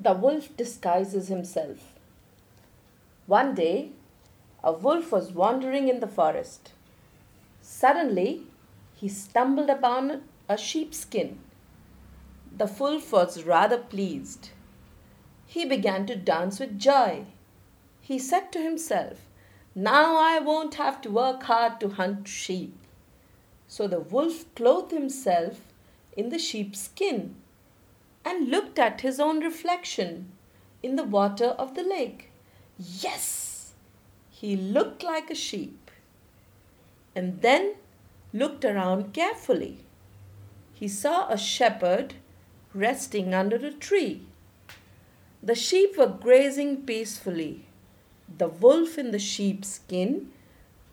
The wolf disguises himself. One day, a wolf was wandering in the forest. Suddenly, he stumbled upon a sheepskin. The wolf was rather pleased. He began to dance with joy. He said to himself, Now I won't have to work hard to hunt sheep. So the wolf clothed himself in the sheepskin and looked at his own reflection in the water of the lake. Yes, he looked like a sheep. And then looked around carefully. He saw a shepherd resting under a tree. The sheep were grazing peacefully. The wolf in the sheepskin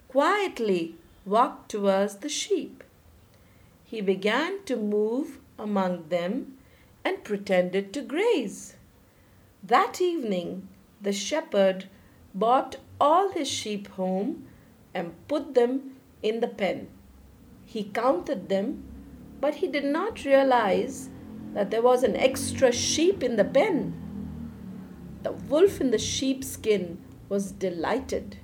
quietly walked towards the sheep. He began to move among them and pretended to graze. That evening, the shepherd brought all his sheep home and put them in the pen. He counted them, but he did not realize that there was an extra sheep in the pen. The wolf in the sheepskin was delighted.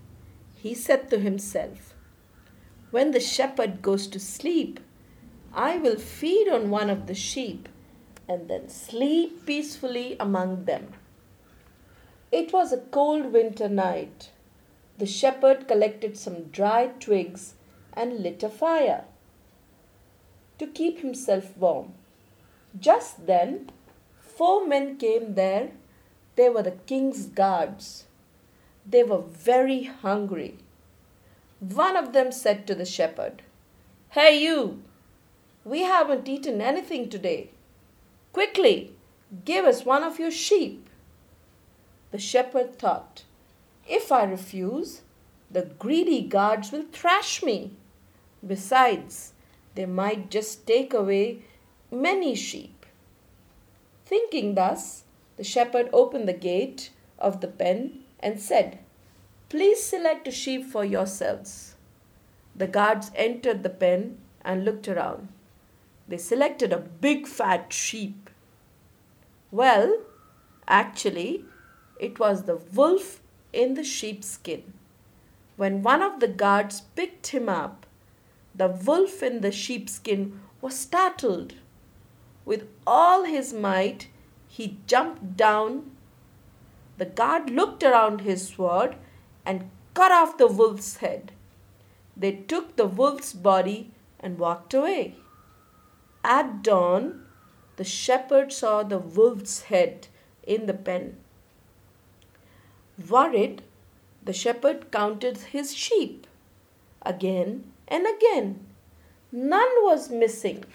He said to himself, When the shepherd goes to sleep, I will feed on one of the sheep and then sleep peacefully among them. It was a cold winter night. The shepherd collected some dry twigs and lit a fire to keep himself warm. Just then, four men came there. They were the king's guards. They were very hungry. One of them said to the shepherd, Hey, you! We haven't eaten anything today. Quickly, give us one of your sheep. The shepherd thought, If I refuse, the greedy guards will thrash me. Besides, they might just take away many sheep. Thinking thus, the shepherd opened the gate of the pen and said, Please select a sheep for yourselves. The guards entered the pen and looked around. They selected a big fat sheep. Well, actually, it was the wolf in the sheepskin. When one of the guards picked him up, the wolf in the sheepskin was startled. With all his might, he jumped down. The guard looked around his sword and cut off the wolf's head. They took the wolf's body and walked away. At dawn, the shepherd saw the wolf's head in the pen. Worried, the shepherd counted his sheep again and again. None was missing.